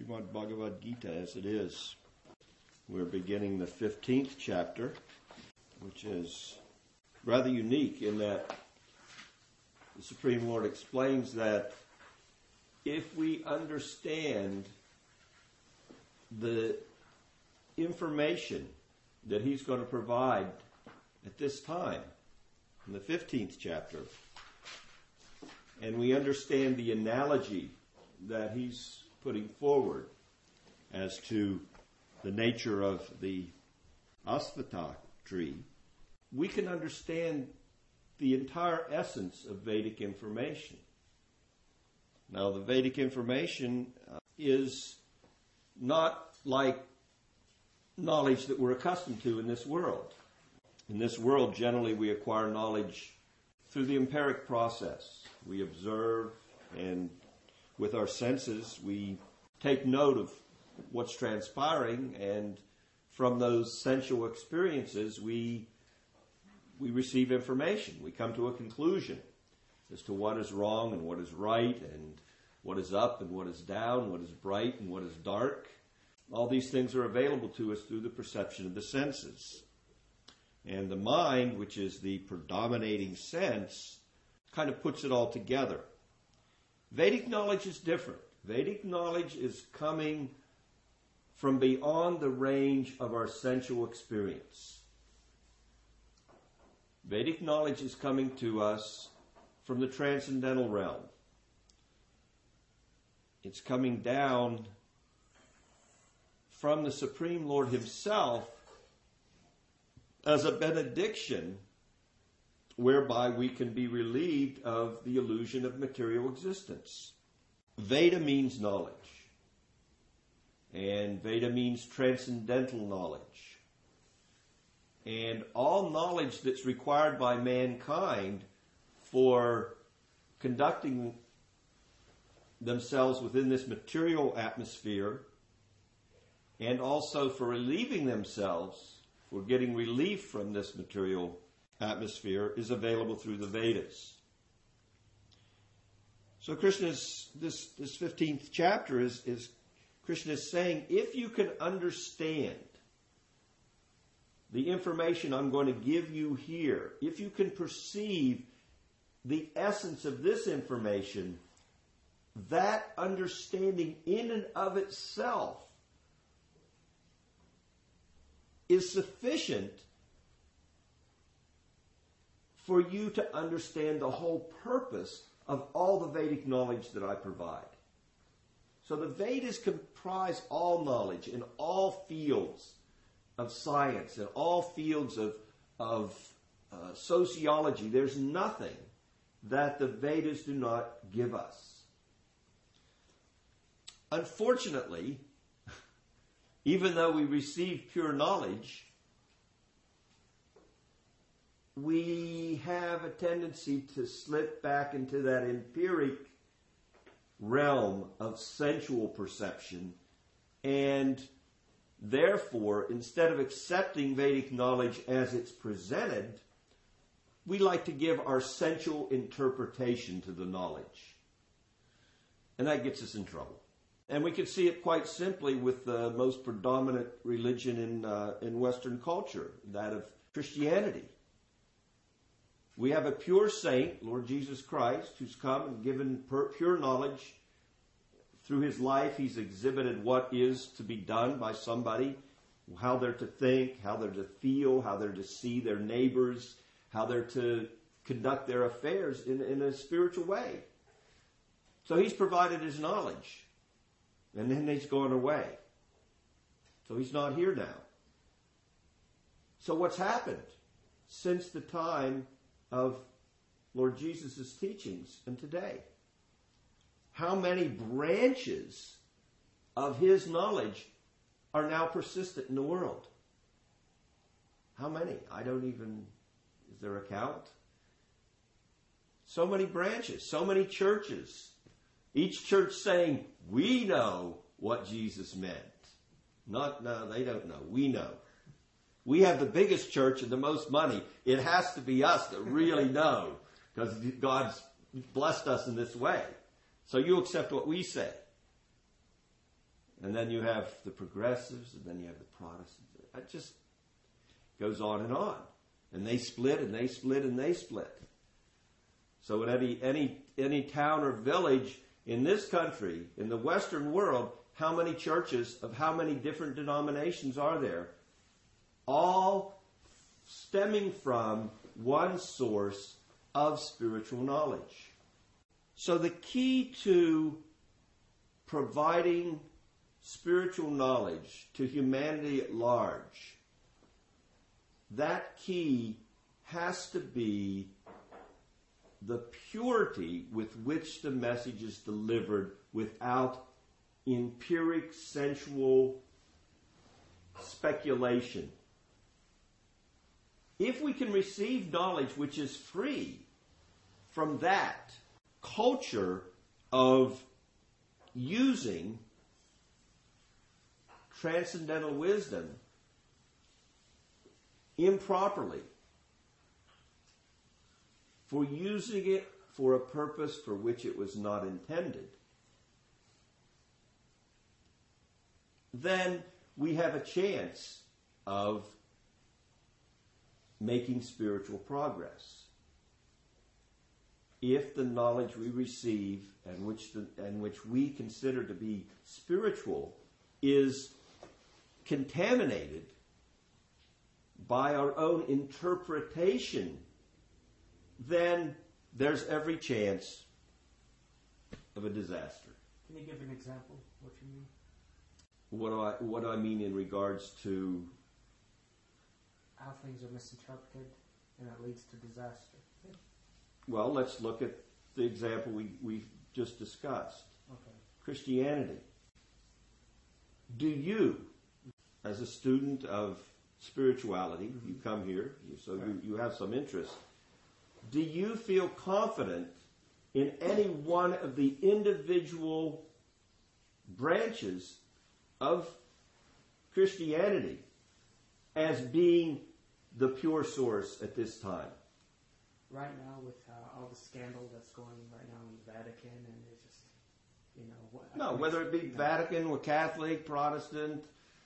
Srimad Bhagavad Gita as it is. We're beginning the 15th chapter, which is rather unique in that the Supreme Lord explains that if we understand the information that He's going to provide at this time, in the 15th chapter, and we understand the analogy that He's putting forward as to the nature of the Asvatha tree, we can understand the entire essence of Vedic information. Now, the Vedic information uh, is not like knowledge that we're accustomed to in this world. In this world, generally, we acquire knowledge through the empiric process. We observe, and with our senses, we take note of what's transpiring, and from those sensual experiences, we we receive information. We come to a conclusion as to what is wrong and what is right, and what is up and what is down, what is bright and what is dark. All these things are available to us through the perception of the senses. And the mind, which is the predominating sense, kind of puts it all together. Vedic knowledge is different. Vedic knowledge is coming from beyond the range of our sensual experience. Vedic knowledge is coming to us from the transcendental realm. It's coming down from the Supreme Lord Himself as a benediction whereby we can be relieved of the illusion of material existence. Veda means knowledge. And Veda means transcendental knowledge. And all knowledge that's required by mankind for conducting themselves within this material atmosphere and also for relieving themselves, for getting relief from this material atmosphere, is available through the Vedas. So Krishna's this this fifteenth chapter is is Krishna is saying if you can understand the information I'm going to give you here, if you can perceive the essence of this information, that understanding in and of itself is sufficient for you to understand the whole purpose of all the Vedic knowledge that I provide. So the Vedas comprise all knowledge in all fields of science, in all fields of, of uh, sociology. There's nothing that the Vedas do not give us. Unfortunately, even though we receive pure knowledge, we have a tendency to slip back into that empiric realm of sensual perception and therefore instead of accepting Vedic knowledge as it's presented, we like to give our sensual interpretation to the knowledge. And that gets us in trouble. And we can see it quite simply with the most predominant religion in, uh, in Western culture, that of Christianity. We have a pure saint, Lord Jesus Christ, who's come and given pure knowledge. Through his life, he's exhibited what is to be done by somebody, how they're to think, how they're to feel, how they're to see their neighbors, how they're to conduct their affairs in, in a spiritual way. So he's provided his knowledge. And then he's gone away. So he's not here now. So what's happened since the time of Lord Jesus' teachings and today? How many branches of his knowledge are now persistent in the world? How many? I don't even, is there a count? So many branches, so many churches, each church saying, we know what Jesus meant. Not, no, they don't know. We know. We have the biggest church and the most money. It has to be us that really know because God's blessed us in this way. So you accept what we say. And then you have the progressives, and then you have the Protestants. It just goes on and on. And they split, and they split, and they split. So in any, any, any town or village in this country, in the Western world, how many churches of how many different denominations are there? All stemming from one source of spiritual knowledge. So the key to providing spiritual knowledge to humanity at large, that key has to be the purity with which the message is delivered without empiric sensual speculation. If we can receive knowledge which is free from that culture of using transcendental wisdom improperly, for using it for a purpose for which it was not intended, then we have a chance of making spiritual progress. If the knowledge we receive and which, the, and which we consider to be spiritual is contaminated by our own interpretation, then there's every chance of a disaster. Can you give an example what you mean? What do I what do I mean in regards to How things are misinterpreted and it leads to disaster. well, let's look at the example we, we just discussed. Okay. Christianity. Do you, as a student of spirituality, mm-hmm. you come here, you, so you, you have some interest, do you feel confident in any one of the individual branches of Christianity as being the pure source at this time? Right now, with uh, all the scandal that's going right now in the Vatican, and it's just, you know, what, No, whether it be No. Vatican or Catholic, Protestant,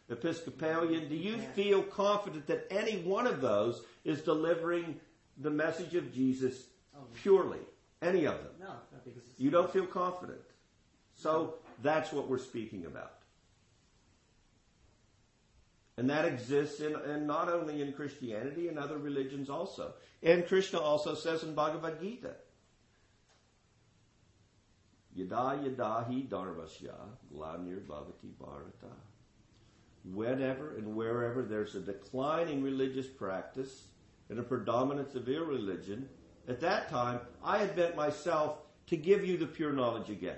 Episcopalian, do you Yeah. feel confident that any one of those is delivering the message of Jesus Oh, purely? Any of them? no, because it's, You don't feel confident. So that's what we're speaking about. And that exists in, in not only in Christianity, in other religions also. And Krishna also says in Bhagavad Gita, Yada yada hi dharmasya glanir bhavati bharata. Whenever and wherever there's a decline in religious practice and a predominance of irreligion, at that time I bent myself to give you the pure knowledge again.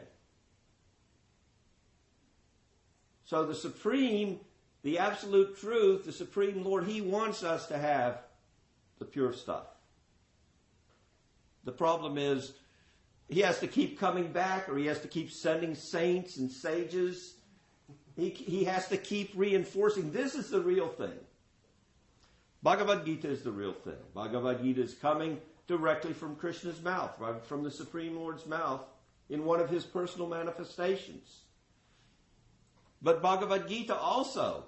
So the supreme, the absolute truth, the supreme Lord, He wants us to have the pure stuff. The problem is, He has to keep coming back or He has to keep sending saints and sages. He, he has to keep reinforcing this is the real thing. Bhagavad Gita is the real thing. Bhagavad Gita is coming directly from Krishna's mouth, from the Supreme Lord's mouth in one of his personal manifestations. But Bhagavad Gita also,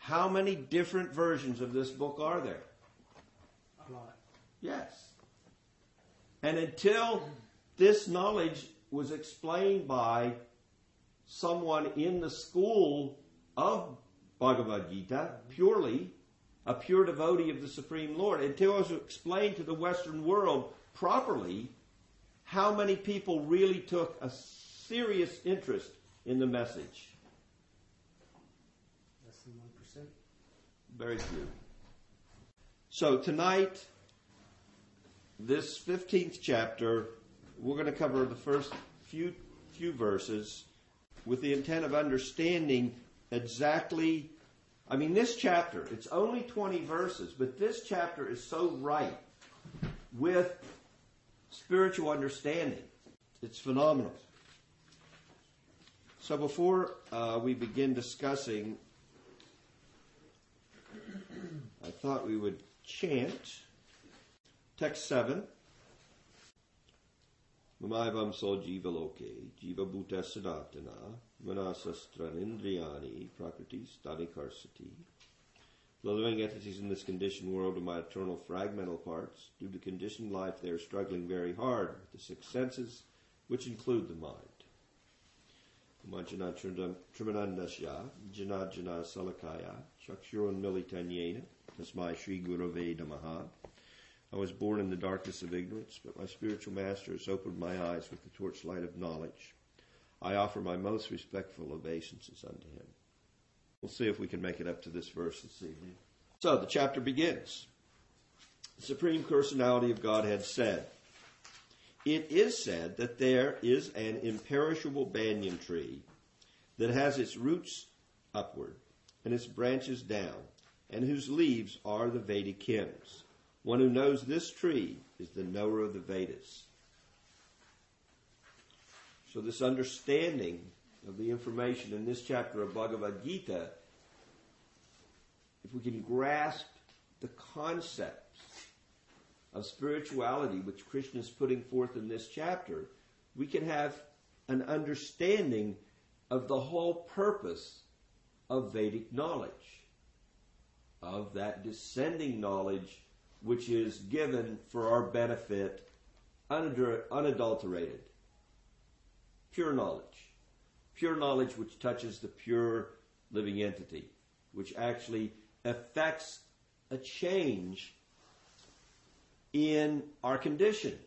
how many different versions of this book are there? a lot. Yes. And until this knowledge was explained by someone in the school of Bhagavad Gita, purely a pure devotee of the Supreme Lord, until it was explained to the Western world properly, how many people really took a serious interest in the message? Less than one percent. Very few. So tonight, this 15th chapter, we're going to cover the first few, few verses with the intent of understanding exactly. I mean, this chapter, it's only 20 verses, but this chapter is so ripe with spiritual understanding. It's phenomenal. So before uh, we begin discussing I thought we would chant text 7. Mamaivam so jiva loke, jiva bhuta sanatana, manasastranindriyani, prakriti stadikarsati. The living entities in this conditioned world are my eternal fragmental parts. Due to conditioned life, they are struggling very hard with the six senses, which include the mind. Manjana Trimanandasya, Jana Jana Salakaya, Chakshuran Militanyena, Tasmai Sri Gurave Namaha. I was born in the darkness of ignorance, but my spiritual master has opened my eyes with the torchlight of knowledge. I offer my most respectful obeisances unto him. We'll see if we can make it up to this verse this evening. So the chapter begins. The Supreme Personality of Godhead said, It is said that there is an imperishable banyan tree that has its roots upward and its branches down, and whose leaves are the Vedic hymns. One who knows this tree is the knower of the Vedas. So, this understanding of the information in this chapter of Bhagavad Gita, if we can grasp the concepts of spirituality which Krishna is putting forth in this chapter, we can have an understanding of the whole purpose of Vedic knowledge, of that descending knowledge which is given for our benefit, unadulterated, pure knowledge. Pure knowledge which touches the pure living entity, which actually affects a change in our condition.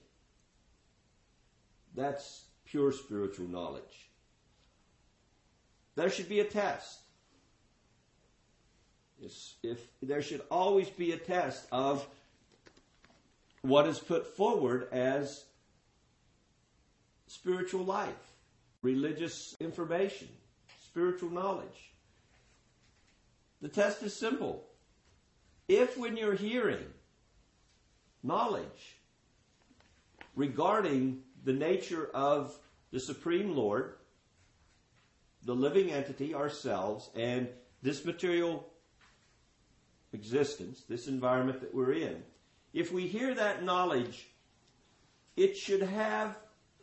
That's pure spiritual knowledge. There should be a test. If there should always be a test of what is put forward as spiritual life, religious information, spiritual knowledge. The test is simple. If when you're hearing knowledge regarding the nature of the Supreme Lord, the living entity, ourselves, and this material existence, this environment that we're in, if we hear that knowledge, it should have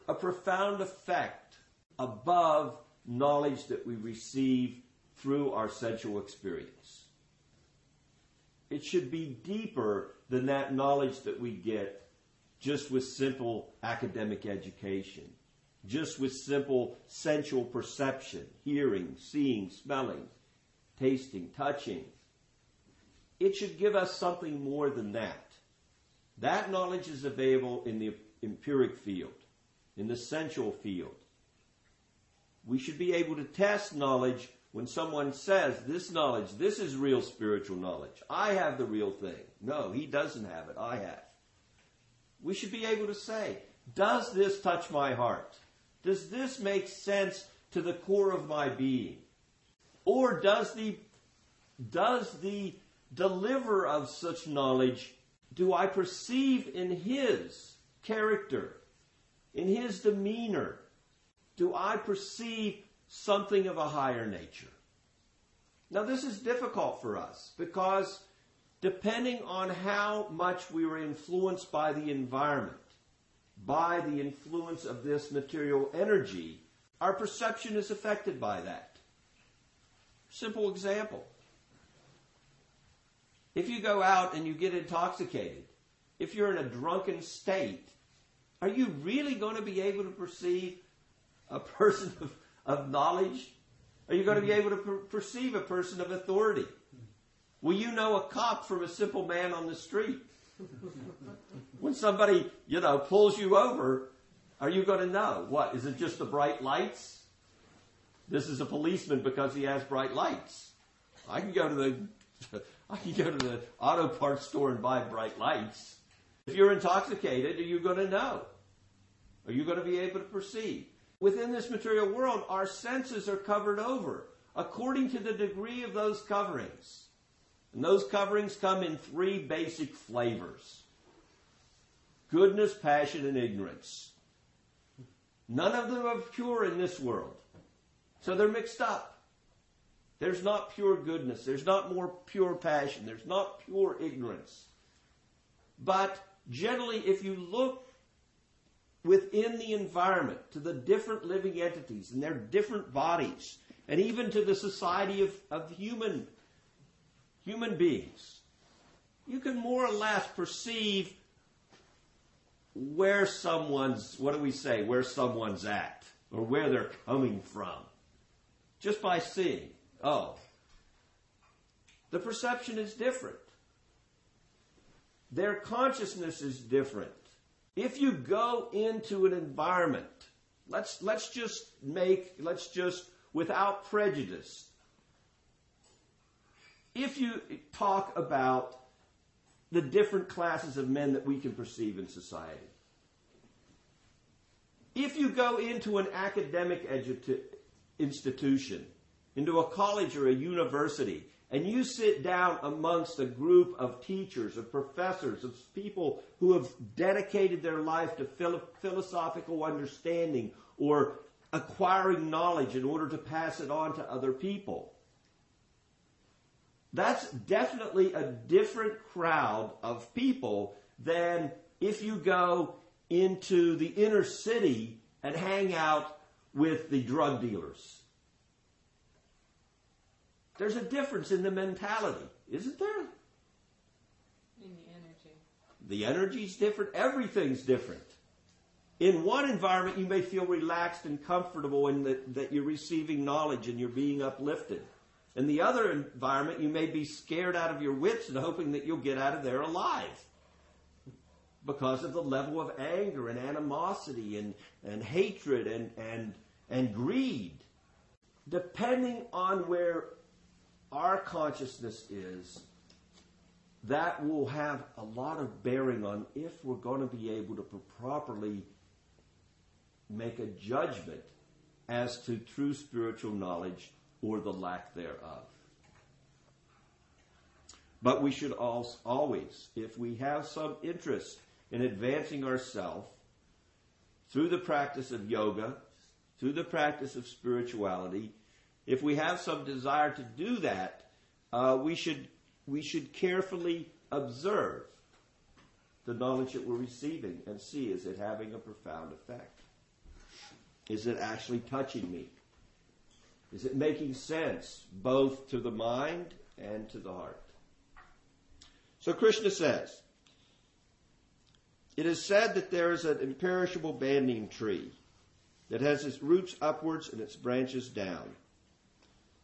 a profound effect above knowledge that we receive through our sensual experience. It should be deeper than that knowledge that we get just with simple academic education, just with simple sensual perception, hearing, seeing, smelling, tasting, touching. It should give us something more than that. That knowledge is available in the empiric field, in the sensual field. We should be able to test knowledge when someone says, this knowledge, this is real spiritual knowledge. I have the real thing. No, he doesn't have it. I have. We should be able to say, does this touch my heart? Does this make sense to the core of my being? Or does the, does the deliverer of such knowledge do I perceive in his character, in his demeanor, do I perceive something of a higher nature? Now, this is difficult for us because depending on how much we were influenced by the environment, by the influence of this material energy, our perception is affected by that. Simple example. If you go out and you get intoxicated, if you're in a drunken state, are you really going to be able to perceive a person of, of knowledge? Are you going to be able to per- perceive a person of authority? Will you know a cop from a simple man on the street? when somebody, you know, pulls you over, are you going to know? What? Is it just the bright lights? This is a policeman because he has bright lights. I can go to the I can go to the auto parts store and buy bright lights. If you're intoxicated, are you going to know? Are you going to be able to perceive? Within this material world, our senses are covered over according to the degree of those coverings. And those coverings come in three basic flavors goodness, passion, and ignorance. None of them are pure in this world. So they're mixed up. There's not pure goodness. There's not more pure passion. There's not pure ignorance. But generally, if you look within the environment, to the different living entities and their different bodies, and even to the society of, of human, human beings, you can more or less perceive where someone's, what do we say, where someone's at, or where they're coming from, just by seeing. Oh, the perception is different. Their consciousness is different. If you go into an environment, let's, let's just make, let's just, without prejudice, if you talk about the different classes of men that we can perceive in society, if you go into an academic edu- institution, into a college or a university, and you sit down amongst a group of teachers, of professors, of people who have dedicated their life to philo- philosophical understanding or acquiring knowledge in order to pass it on to other people. That's definitely a different crowd of people than if you go into the inner city and hang out with the drug dealers there's a difference in the mentality, isn't there? In the energy. The energy's different. Everything's different. In one environment, you may feel relaxed and comfortable in that, that you're receiving knowledge and you're being uplifted. In the other environment, you may be scared out of your wits and hoping that you'll get out of there alive because of the level of anger and animosity and, and hatred and, and, and greed. Depending on where our consciousness is, that will have a lot of bearing on if we're going to be able to properly make a judgment as to true spiritual knowledge or the lack thereof. But we should always, if we have some interest in advancing ourselves through the practice of yoga, through the practice of spirituality, if we have some desire to do that, uh, we should we should carefully observe the knowledge that we're receiving and see is it having a profound effect? Is it actually touching me? Is it making sense both to the mind and to the heart? So Krishna says, it is said that there is an imperishable banyan tree that has its roots upwards and its branches down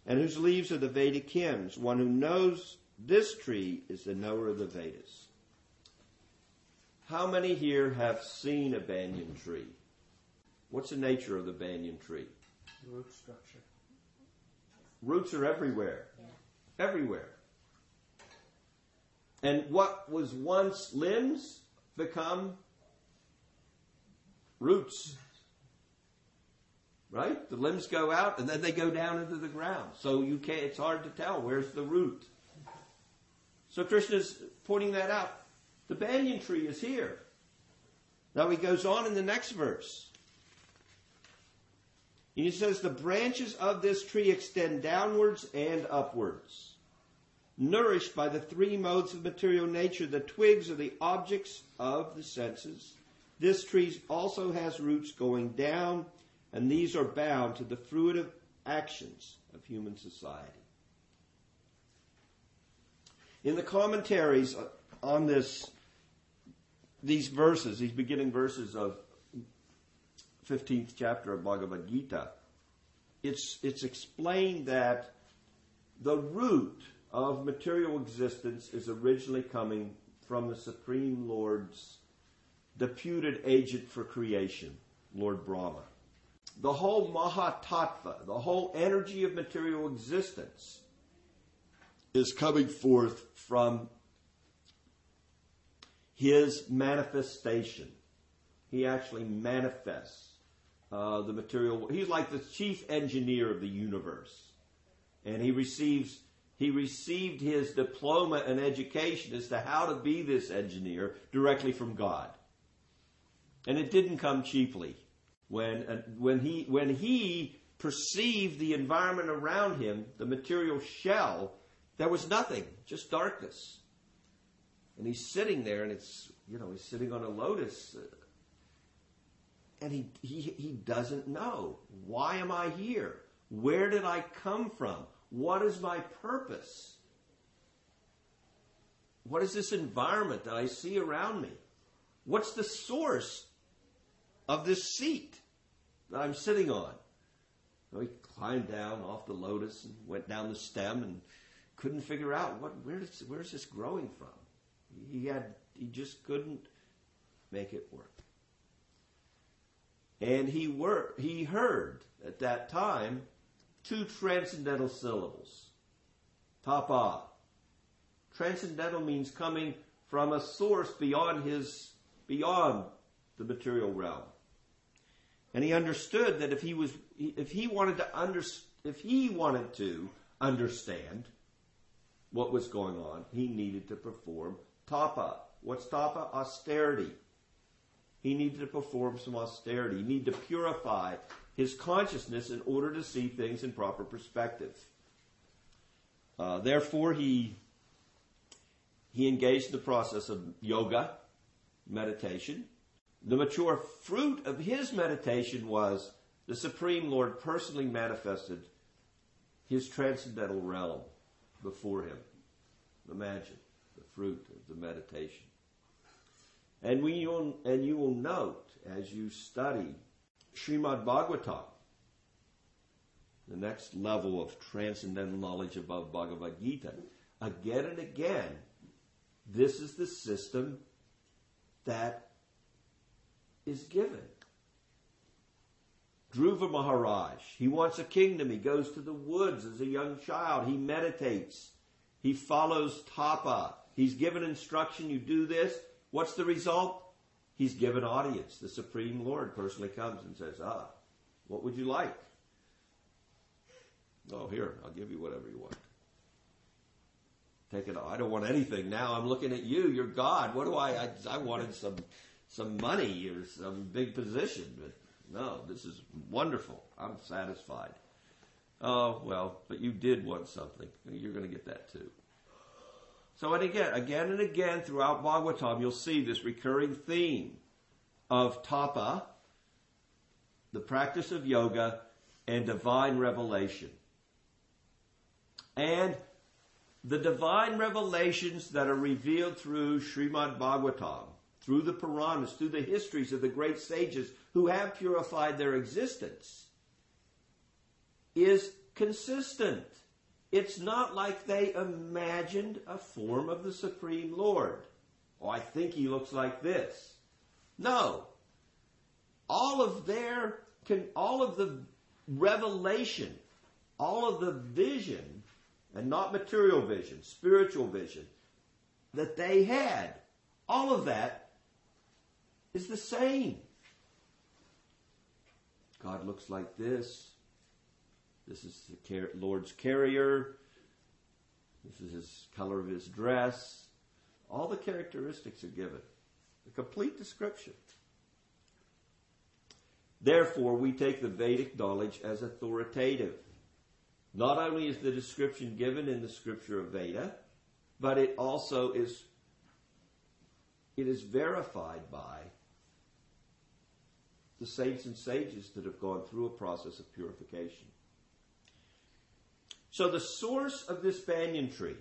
and whose leaves are the Vedic hymns. One who knows this tree is the knower of the Vedas. How many here have seen a banyan tree? What's the nature of the banyan tree? Root structure. Roots are everywhere. Yeah. Everywhere. And what was once limbs become roots. Right? The limbs go out and then they go down into the ground. So you can't, it's hard to tell where's the root. So Krishna's pointing that out. The banyan tree is here. Now he goes on in the next verse. He says, The branches of this tree extend downwards and upwards. Nourished by the three modes of material nature, the twigs are the objects of the senses. This tree also has roots going down and these are bound to the fruitive actions of human society. In the commentaries on this, these verses, these beginning verses of 15th chapter of Bhagavad Gita, it's, it's explained that the root of material existence is originally coming from the Supreme Lord's deputed agent for creation, Lord Brahma the whole Mahatattva, the whole energy of material existence, is coming forth from his manifestation. He actually manifests uh, the material. He's like the chief engineer of the universe, and he receives he received his diploma and education as to how to be this engineer directly from God, and it didn't come cheaply. When, uh, when, he, when he perceived the environment around him, the material shell, there was nothing, just darkness. And he's sitting there, and it's, you know, he's sitting on a lotus. and he, he, he doesn't know. Why am I here? Where did I come from? What is my purpose? What is this environment that I see around me? What's the source of this seat that I'm sitting on? So he climbed down off the lotus and went down the stem and couldn't figure out what where does, where's this growing from. He had he just couldn't make it work. And he were, he heard at that time two transcendental syllables. Tapa. Transcendental means coming from a source beyond his beyond the material realm. And he understood that if he was if he wanted to under, if he wanted to understand what was going on, he needed to perform tapa. What's tapa? Austerity. He needed to perform some austerity. He needed to purify his consciousness in order to see things in proper perspective. Uh, therefore, he he engaged in the process of yoga, meditation. The mature fruit of his meditation was the Supreme Lord personally manifested his transcendental realm before him. Imagine the fruit of the meditation. And, we and you will note as you study Srimad Bhagavatam, the next level of transcendental knowledge above Bhagavad Gita, again and again, this is the system that is given. Dhruva Maharaj, he wants a kingdom. He goes to the woods as a young child. He meditates. He follows tapa. He's given instruction, you do this. What's the result? He's given audience. The Supreme Lord personally comes and says, Ah, what would you like? Oh, here, I'll give you whatever you want. Take it. I don't want anything now. I'm looking at you. You're God. What do I? I, I wanted some some money or some big position, but no, this is wonderful. I'm satisfied. Oh well, but you did want something. You're going to get that too. So, and again, again and again throughout Bhagavatam, you'll see this recurring theme of tapa, the practice of yoga, and divine revelation. And the divine revelations that are revealed through Srimad Bhagavatam, through the Puranas, through the histories of the great sages who have purified their existence, is consistent. It's not like they imagined a form of the Supreme Lord. Oh, I think he looks like this. No. All of their, all of the revelation, all of the vision, and not material vision, spiritual vision, that they had, all of that is the same. God looks like this. This is the Lord's carrier. This is his color of his dress. All the characteristics are given. A complete description. Therefore, we take the Vedic knowledge as authoritative. Not only is the description given in the scripture of Veda, but it also is it is verified by the saints and sages that have gone through a process of purification. So the source of this banyan tree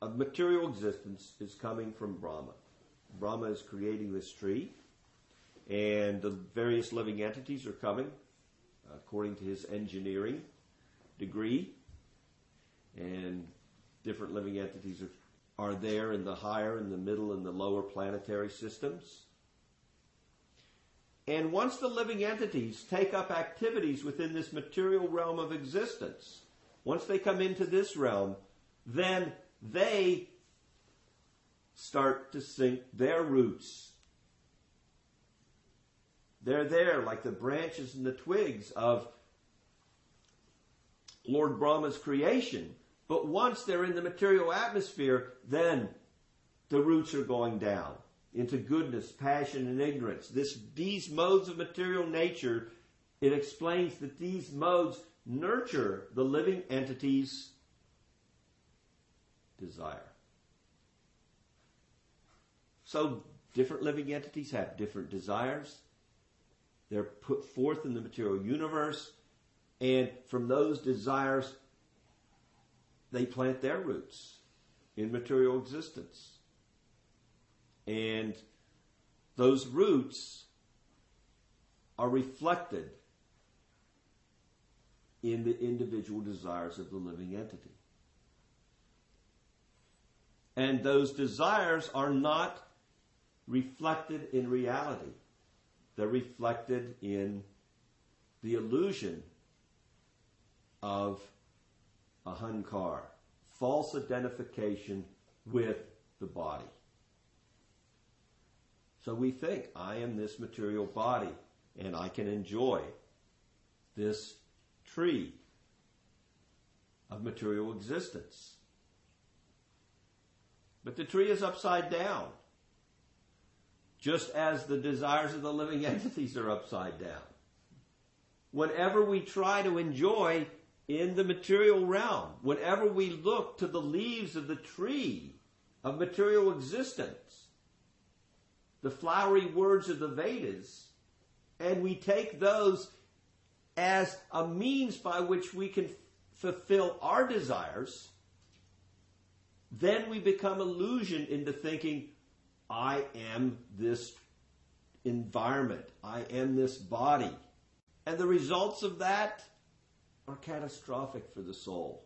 of material existence is coming from Brahma. Brahma is creating this tree, and the various living entities are coming according to his engineering degree, and different living entities are, are there in the higher, in the middle, and the lower planetary systems. And once the living entities take up activities within this material realm of existence, once they come into this realm, then they start to sink their roots. They're there like the branches and the twigs of Lord Brahma's creation. But once they're in the material atmosphere, then the roots are going down into goodness, passion, and ignorance. This, these modes of material nature, it explains that these modes nurture the living entity's desire. So different living entities have different desires. They're put forth in the material universe, and from those desires, they plant their roots in material existence. And those roots are reflected in the individual desires of the living entity. And those desires are not reflected in reality. They're reflected in the illusion of ahankar, false identification with the body. So we think, I am this material body and I can enjoy this tree of material existence. But the tree is upside down, just as the desires of the living entities are upside down. Whenever we try to enjoy in the material realm, whenever we look to the leaves of the tree of material existence, the flowery words of the Vedas, and we take those as a means by which we can fulfill our desires, then we become illusioned into thinking, I am this environment. I am this body. And the results of that are catastrophic for the soul.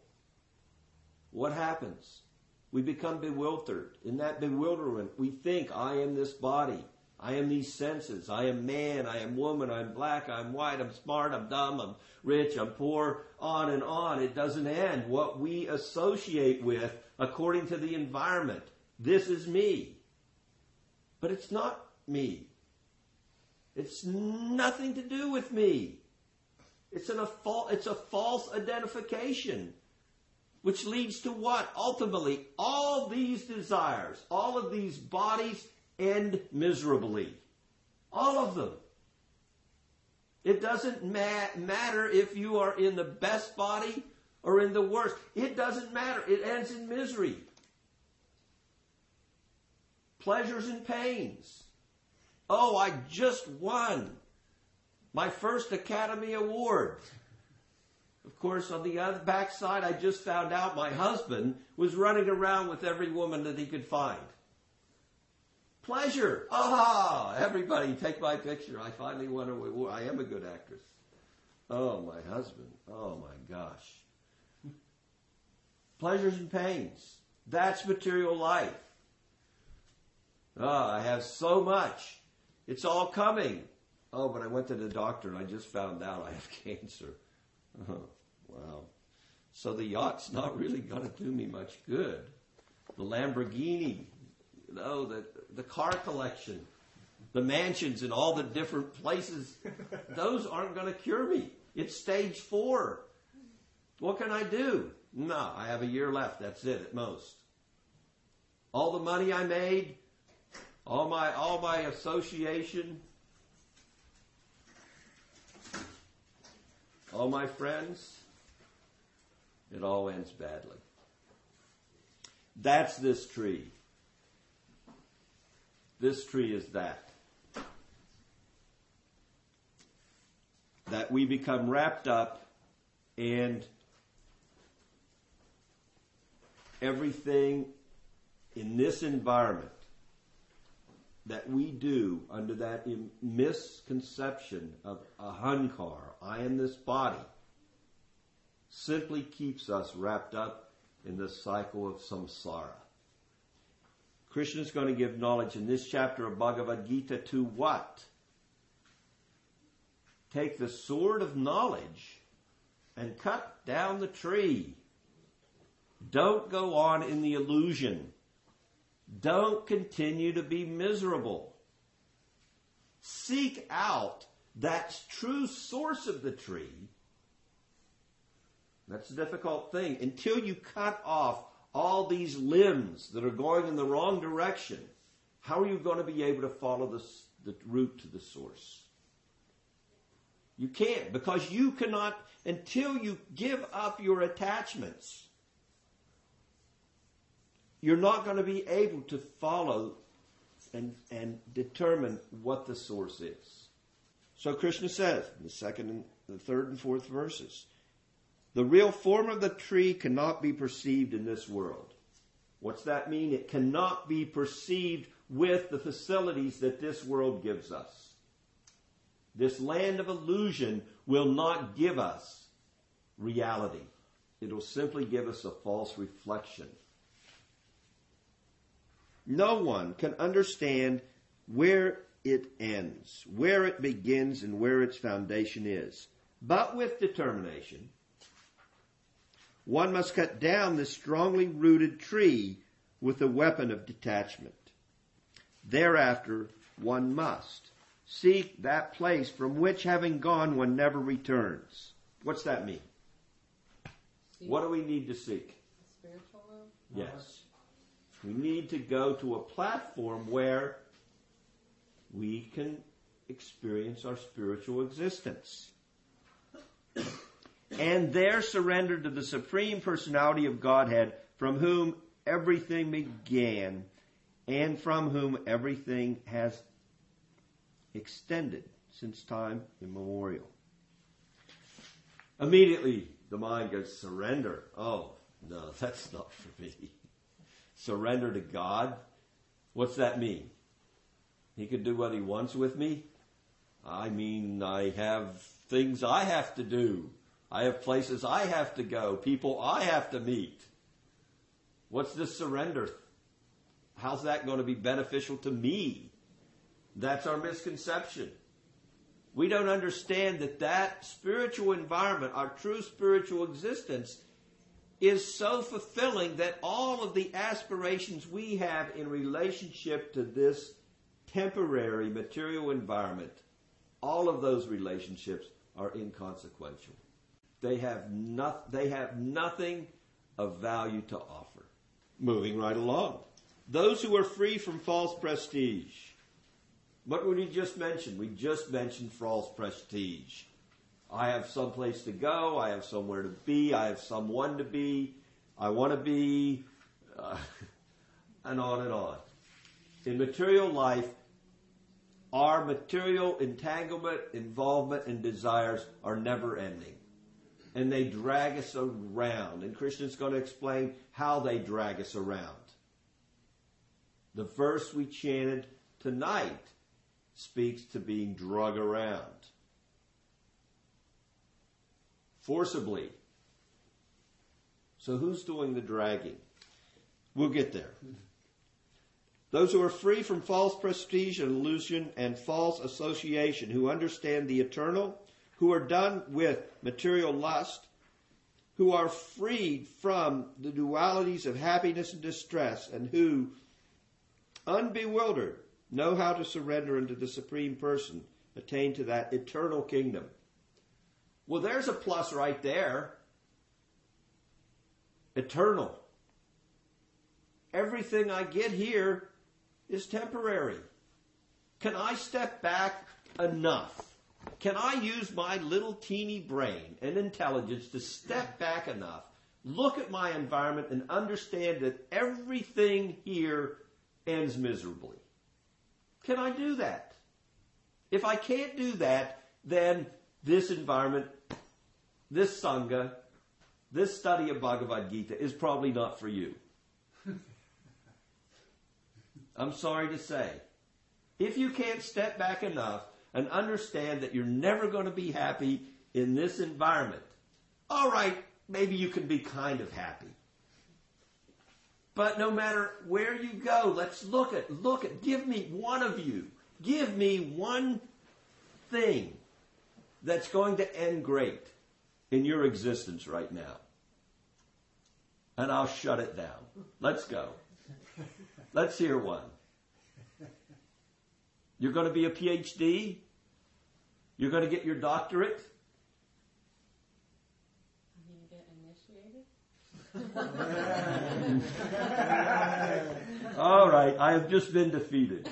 What happens? We become bewildered. In that bewilderment, we think, I am this body. I am these senses. I am man. I am woman. I'm black. I'm white. I'm smart. I'm dumb. I'm rich. I'm poor. On and on. It doesn't end. What we associate with according to the environment. This is me. But it's not me. It's nothing to do with me. It's, an, a, it's a false identification. Which leads to what? Ultimately, all these desires, all of these bodies end miserably. All of them. It doesn't ma- matter if you are in the best body or in the worst. It doesn't matter. It ends in misery. Pleasures and pains. Oh, I just won my first Academy Award. Of course, on the other backside, I just found out my husband was running around with every woman that he could find. Pleasure. Aha! Everybody take my picture. I finally won I am a good actress. Oh, my husband. Oh, my gosh. Pleasures and pains. That's material life. Ah, I have so much. It's all coming. Oh, but I went to the doctor and I just found out I have cancer. Oh, wow. So the yacht's not really going to do me much good. The Lamborghini, you know, the, the car collection, the mansions in all the different places, those aren't going to cure me. It's stage four. What can I do? No, I have a year left. That's it at most. All the money I made, all my all my association, all my friends, it all ends badly. That's this tree. This tree is that. That we become wrapped up and everything in this environment that we do under that misconception of ahankar, I am this body, simply keeps us wrapped up in the cycle of samsara. Krishna is going to give knowledge in this chapter of Bhagavad Gita to what? Take the sword of knowledge and cut down the tree. Don't go on in the illusion. Don't continue to be miserable. Seek out that true source of the tree. That's a difficult thing. Until you cut off all these limbs that are going in the wrong direction, how are you going to be able to follow the, route to the source? You can't because you cannot, until you give up your attachments, you're not going to be able to follow and, and determine what the source is. So Krishna says in the second and the third and fourth verses, the real form of the tree cannot be perceived in this world. What's that mean? It cannot be perceived with the facilities that this world gives us. This land of illusion will not give us reality. It'll simply give us a false reflection. No one can understand where it ends, where it begins, and where its foundation is. But with determination, one must cut down this strongly rooted tree with the weapon of detachment. Thereafter, one must seek that place from which, having gone, one never returns. What's that mean? Seek What do we need to seek? the spiritual world? Yes. We need to go to a platform where we can experience our spiritual existence. And there surrender to the Supreme Personality of Godhead, from whom everything began and from whom everything has extended since time immemorial. Immediately, the mind goes, surrender. Oh, no, that's not for me. Surrender to God? What's that mean? He can do what he wants with me? I mean, I have things I have to do. I have places I have to go, people I have to meet. What's this surrender? How's that going to be beneficial to me? That's our misconception. We don't understand that that spiritual environment, our true spiritual existence, is so fulfilling that all of the aspirations we have in relationship to this temporary material environment, all of those relationships are inconsequential. They have, not, they have nothing of value to offer. Moving right along. Those who are free from false prestige. What would we just mention? We just mentioned false prestige. I have some place to go. I have somewhere to be. I have someone to be. I want to be, uh, and on and on. In material life, our material entanglement, involvement, and desires are never ending. And they drag us around. And Krishna's going to explain how they drag us around. The verse we chanted tonight speaks to being drug around forcibly. So who's doing the dragging? We'll get there. Those who are free from false prestige and illusion and false association, who understand the eternal, who are done with material lust, who are freed from the dualities of happiness and distress, and who, unbewildered, know how to surrender unto the Supreme Person, attain to that eternal kingdom. Well, there's a plus right there. Eternal. Everything I get here is temporary. Can I step back enough? Can I use my little teeny brain and intelligence to step back enough, look at my environment, and understand that everything here ends miserably? Can I do that? If I can't do that, then this environment, this Sangha, this study of Bhagavad Gita is probably not for you. I'm sorry to say. If you can't step back enough and understand that you're never going to be happy in this environment, all right, maybe you can be kind of happy. But no matter where you go, let's look at, look at, give me one of you, give me one thing that's going to end great in your existence right now. And I'll shut it down. Let's go. Let's hear one. You're going to be a PhD? You're going to get your doctorate? You need to get initiated? All right, I have just been defeated.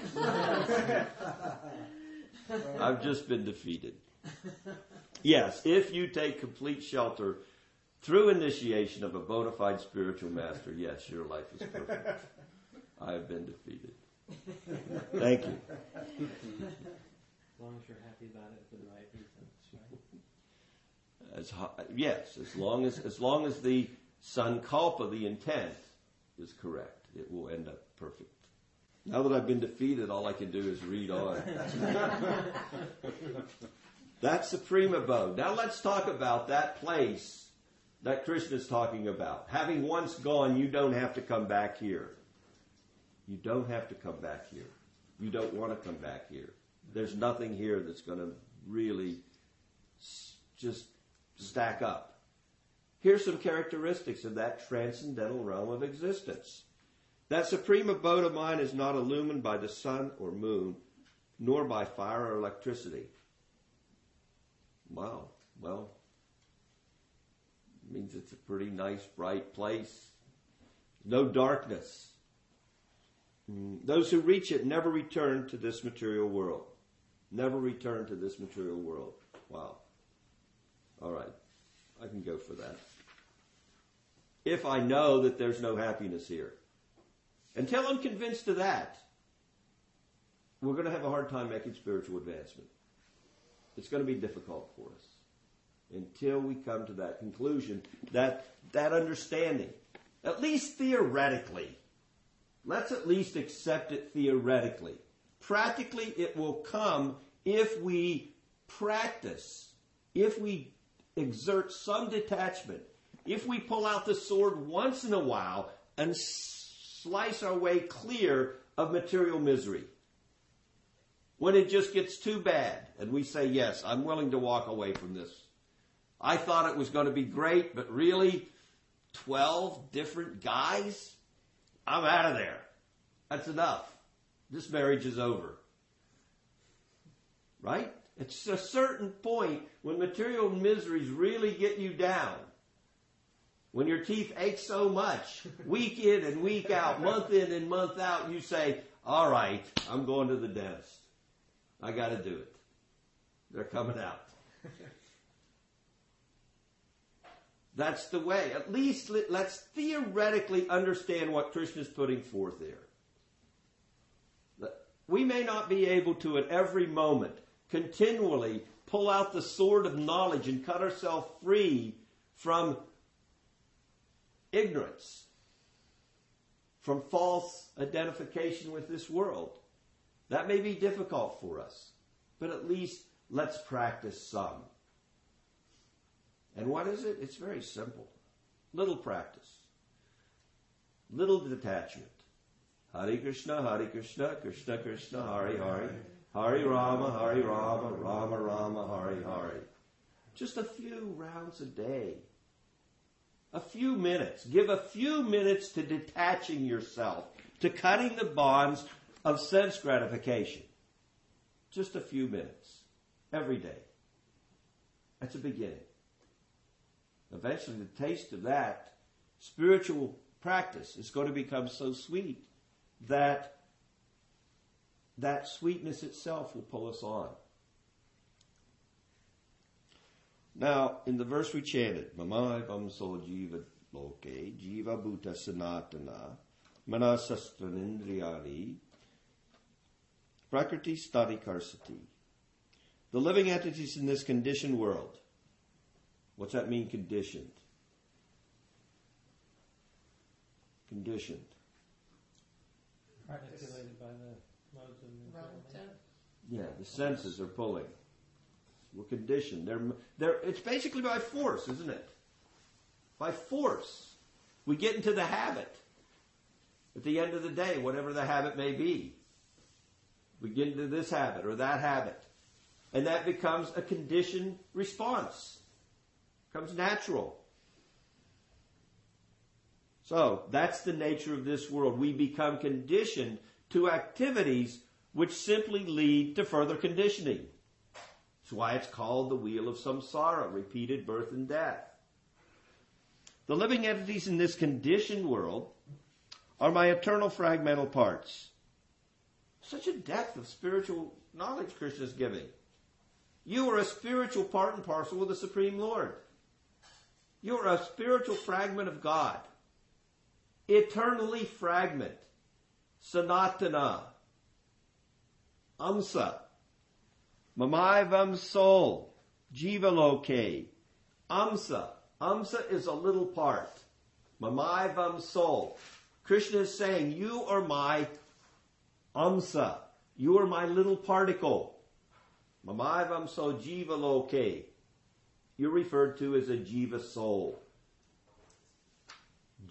I've just been defeated. Yes, if you take complete shelter through initiation of a bona fide spiritual master, yes, your life is perfect. I have been defeated. Thank you. As long as you're happy about it for the right reasons, right? As yes, as long as as long as the sankalpa, the intent, is correct, it will end up perfect. Now that I've been defeated, all I can do is read on. That's supreme abode. Now let's talk about that place that Krishna is talking about. Having once gone, you don't have to come back here. You don't have to come back here. You don't want to come back here. There's nothing here that's going to really just stack up. Here's some characteristics of that transcendental realm of existence. That supreme abode of mine is not illumined by the sun or moon, nor by fire or electricity. Wow. Well, means it's a pretty nice, bright place. No darkness. Mm, Those who reach it never return to this material world. Never return to this material world. Wow. All right. I can go for that. If I know that there's no happiness here. Until I'm convinced of that, we're going to have a hard time making spiritual advancement. It's going to be difficult for us until we come to that conclusion, that, that understanding. At least theoretically. Let's at least accept it theoretically. Practically, it will come if we practice, if we exert some detachment, if we pull out the sword once in a while and slice our way clear of material misery. When it just gets too bad and we say, yes, I'm willing to walk away from this. I thought it was going to be great, but really, 12 different guys? I'm out of there. That's enough. This marriage is over. Right? It's a certain point when material miseries really get you down. When your teeth ache so much, week in and week out, month in and month out, you say, all right, I'm going to the dentist. I got to do it. They're coming out. That's the way. At least let- let's theoretically understand what Krishna is putting forth there. We may not be able to at every moment continually pull out the sword of knowledge and cut ourselves free from ignorance, from false identification with this world. That may be difficult for us, but at least let's practice some. And what is it? It's very simple. Little practice. Little detachment. Hare Krishna, Hare Krishna, Krishna Krishna, Hare Hare. Hare Rama, Hare Rama, Rama Rama, Hare Hare. Just a few rounds a day. A few minutes. Give a few minutes to detaching yourself, to cutting the bonds of sense gratification. Just a few minutes. Every day. That's a beginning. Eventually, the taste of that spiritual practice is going to become so sweet that that sweetness itself will pull us on. Now, in the verse we chanted, Mama Vamso Jiva Loke, Jiva Bhuta Sanatana, Manasastranindriyani, Prakriti Stadi Karsati. The living entities in this conditioned world. What's that mean, conditioned? Conditioned. Manipulated by the modes of Relative. Yeah, the senses are pulling. We're conditioned. They're, they're, it's basically by force, isn't it? By force. We get into the habit. At the end of the day, whatever the habit may be, we get into this habit or that habit. And that becomes a conditioned response. Becomes natural. So, that's the nature of this world. We become conditioned to activities which simply lead to further conditioning. That's why it's called the wheel of samsara, repeated birth and death. The living entities in this conditioned world are my eternal fragmental parts. Such a depth of spiritual knowledge Krishna is giving. You are a spiritual part and parcel of the Supreme Lord. You are a spiritual fragment of God. Eternally fragment. Sanatana. Amsa. Mamaivam soul. Jiva loke. Amsa. Amsa is a little part. Mamaivam soul. Krishna is saying, you are my amsa. You are my little particle. Mamaivam so jiva loke. You're referred to as a jiva soul.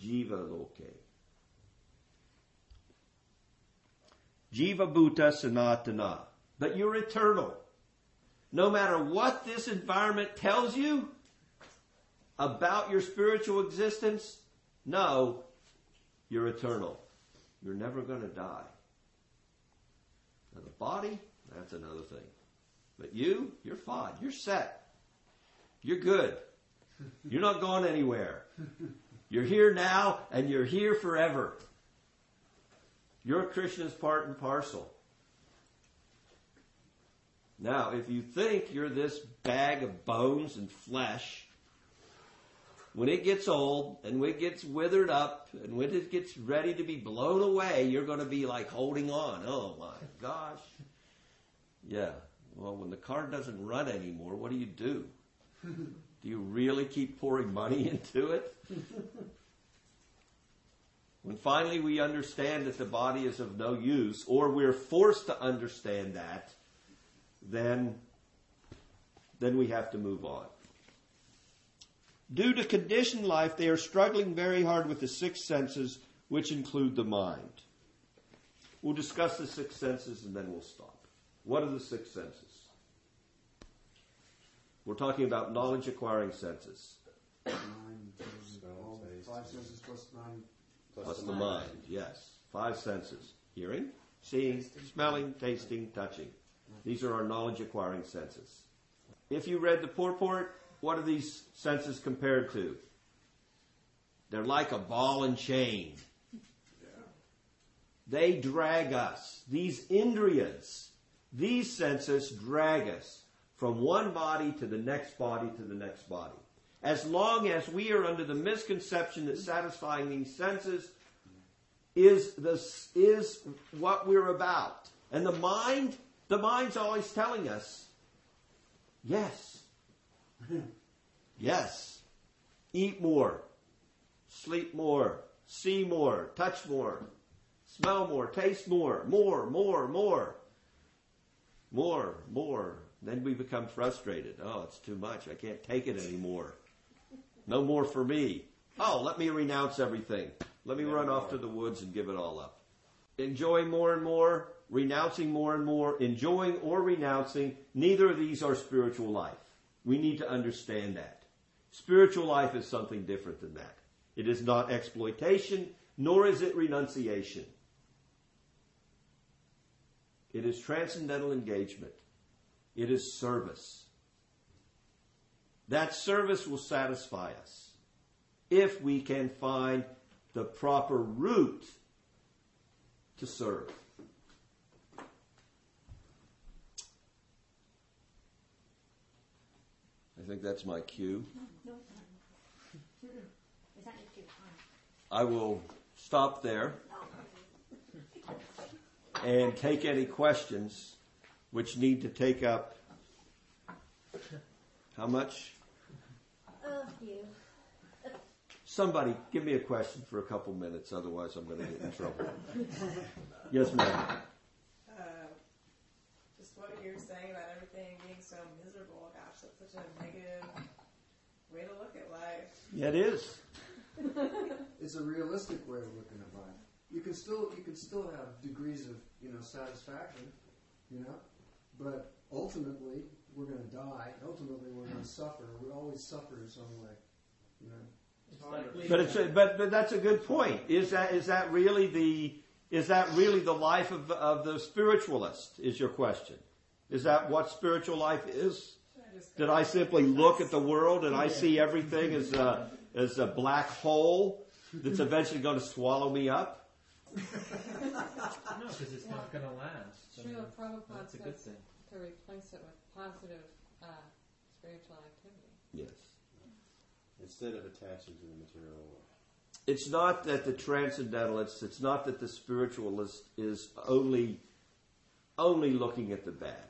Jiva loke. Jiva Bhuta Sanatana. But you're eternal. No matter what this environment tells you about your spiritual existence, no, you're eternal. You're never going to die. Now, the body, that's another thing. But you, you're fine. You're set. You're good. You're not going anywhere. You're here now and you're here forever. You're Krishna's part and parcel. Now, if you think you're this bag of bones and flesh, when it gets old and when it gets withered up and when it gets ready to be blown away, you're going to be like holding on. Oh my gosh. Yeah. Well, when the car doesn't run anymore, what do you do? Do you really keep pouring money into it? When finally we understand that the body is of no use, or we're forced to understand that, then, then we have to move on. Due to conditioned life, they are struggling very hard with the six senses, which include the mind. We'll discuss the six senses and then we'll stop. What are the six senses? We're talking about knowledge acquiring senses. Nine, all five senses plus nine. Plus the mind, yes. Five senses. Hearing, seeing, smelling, tasting, touching. These are our knowledge acquiring senses. If you read the purport, what are these senses compared to? They're like a ball and chain. They drag us. These indriyas, these senses drag us from one body to the next body to the next body. As long as we are under the misconception that satisfying these senses is the, is what we're about. And the mind, the mind's always telling us, yes, yes, eat more, sleep more, see more, touch more, smell more, taste more, more, more, more, more, more. Then we become frustrated. Oh, it's too much. I can't take it anymore. No more for me. Oh, let me renounce everything. Let me run off to the woods and give it all up. Enjoying more and more, renouncing more and more, enjoying or renouncing, neither of these are spiritual life. We need to understand that. Spiritual life is something different than that. It is not exploitation, nor is it renunciation. It is transcendental engagement. It is service. That service will satisfy us if we can find the proper route to serve. I think that's my cue. No, no. Is that your cue? I will stop there oh, and take any questions which need to take up how much? Oh, you. Somebody give me a question for a couple minutes, otherwise I'm going to get in trouble. yes, ma'am. Uh, just what you're saying about everything being so miserable. Gosh, that's such a negative way to look at life. Yeah, it is. It's a realistic way of looking at life. You can still you can still have degrees of you know satisfaction, you know, but ultimately we're going to die. Ultimately we're going to suffer. We always suffer in some way, you know. It's like But it's a, but but that's a good point. Is that is that really the is that really the life of of the spiritualist? Is your question? Is that what spiritual life is? Should Did I simply look at the world and I see everything as a as a black hole that's eventually going to swallow me up? No, because it's not going to last. I mean, Srila Prabhupada that's a good says thing. to replace it with positive uh, spiritual activity. Yes. Instead of attaching to the material world. It's not that the transcendentalist, it's not that the spiritualist is only only looking at the bad.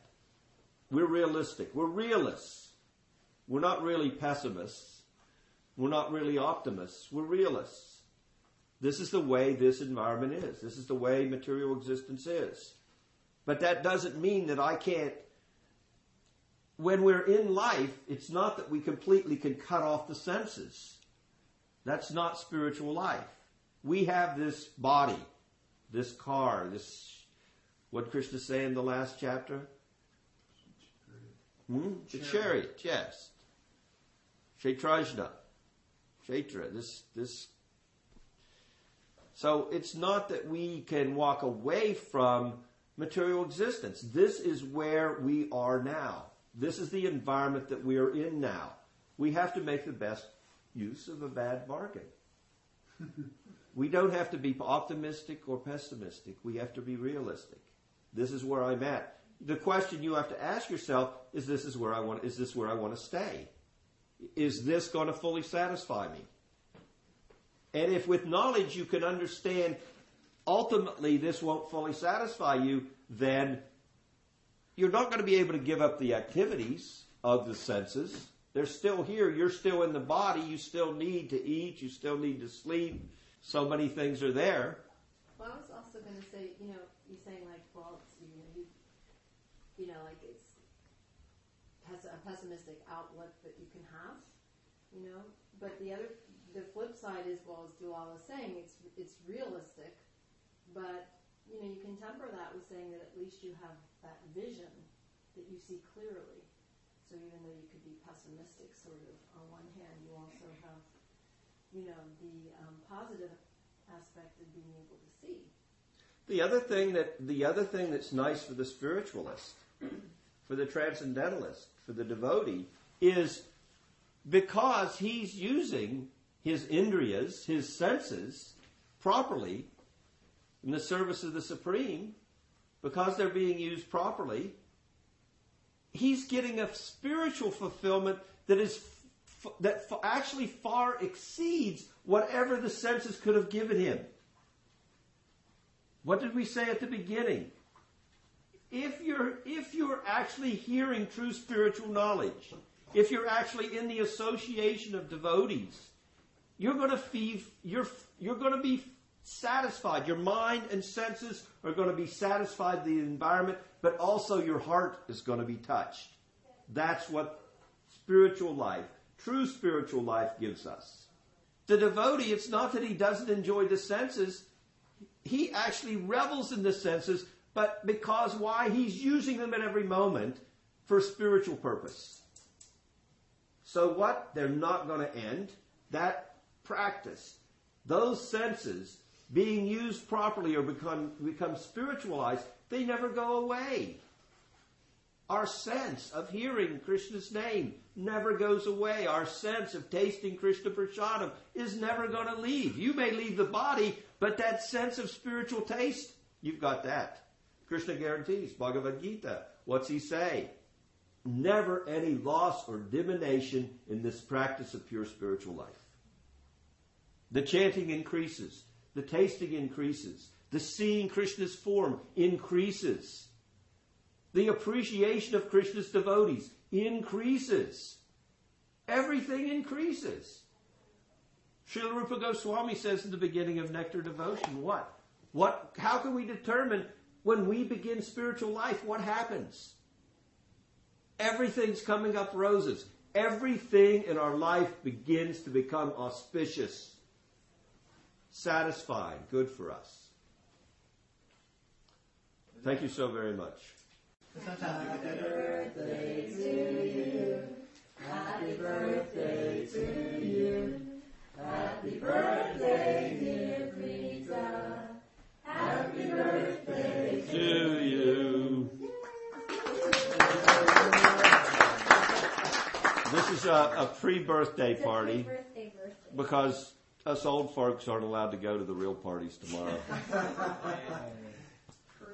We're realistic. We're realists. We're not really pessimists. We're not really optimists. We're realists. This is the way this environment is. This is the way material existence is. But that doesn't mean that I can't. When we're in life, it's not that we completely can cut off the senses. That's not spiritual life. We have this body, this car, this, what Krishna say in the last chapter? Hmm? The chariot, yes. Kshetrajna. Kshetra, this, this. So it's not that we can walk away from material existence. This is where we are now. This is the environment that we are in now. We have to make the best use of a bad bargain. we don't have to be optimistic or pessimistic. We have to be realistic. This is where I'm at. The question you have to ask yourself is this is where I want is this where I want to stay? Is this going to fully satisfy me? And if with knowledge you can understand ultimately this won't fully satisfy you, then you're not going to be able to give up the activities of the senses. They're still here. You're still in the body. You still need to eat. You still need to sleep. So many things are there. Well, I was also going to say, you know, you're saying like, well, you know, you, you know, like it's a pessimistic outlook that you can have, you know. But the other, the flip side is, well, as Dulal was saying, it's it's realistic, but you know, you can temper that with saying that at least you have that vision that you see clearly. So even though you could be pessimistic, sort of on one hand, you also have, you know, the um, positive aspect of being able to see. The other thing that the other thing that's nice for the spiritualist, for the transcendentalist, for the devotee, is because he's using his indriyas, his senses, properly in the service of the Supreme, because they're being used properly, he's getting a spiritual fulfillment that is f- that f- actually far exceeds whatever the senses could have given him. What did we say at the beginning? If you're if you're actually hearing true spiritual knowledge, if you're actually in the association of devotees, you're going to feel you're you're going to be satisfied. Your mind and senses are going to be satisfied the environment, but also your heart is going to be touched. That's what spiritual life, true spiritual life gives us. The devotee, it's not that he doesn't enjoy the senses, he actually revels in the senses, but because why? He's using them at every moment for spiritual purpose. So what? They're not going to end. That practice, those senses being used properly or become, become spiritualized, they never go away. Our sense of hearing Krishna's name never goes away. Our sense of tasting Krishna Prasadam is never going to leave. You may leave the body, but that sense of spiritual taste, you've got that. Krishna guarantees. Bhagavad Gita. What's he say? Never any loss or diminution in this practice of pure spiritual life. The chanting increases. The tasting increases. The seeing Krishna's form increases. The appreciation of Krishna's devotees increases. Everything increases. Srila Rupa Goswami says in the beginning of Nectar Devotion, what? What, how can we determine when we begin spiritual life, what happens? Everything's coming up roses. Everything in our life begins to become auspicious, satisfying, good for us. Thank you so very much. Happy birthday to you. Happy birthday to you. Happy birthday, dear Rita. Happy birthday To you. This is a, a pre-birthday party because us old folks aren't allowed to go to the real parties tomorrow.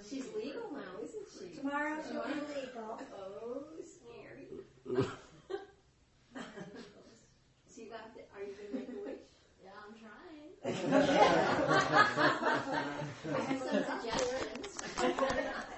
She's legal now, isn't she? Tomorrow she'll be legal. Oh, scary. so you got the, are you going to make a wish? Yeah, I'm trying. I have some suggestions.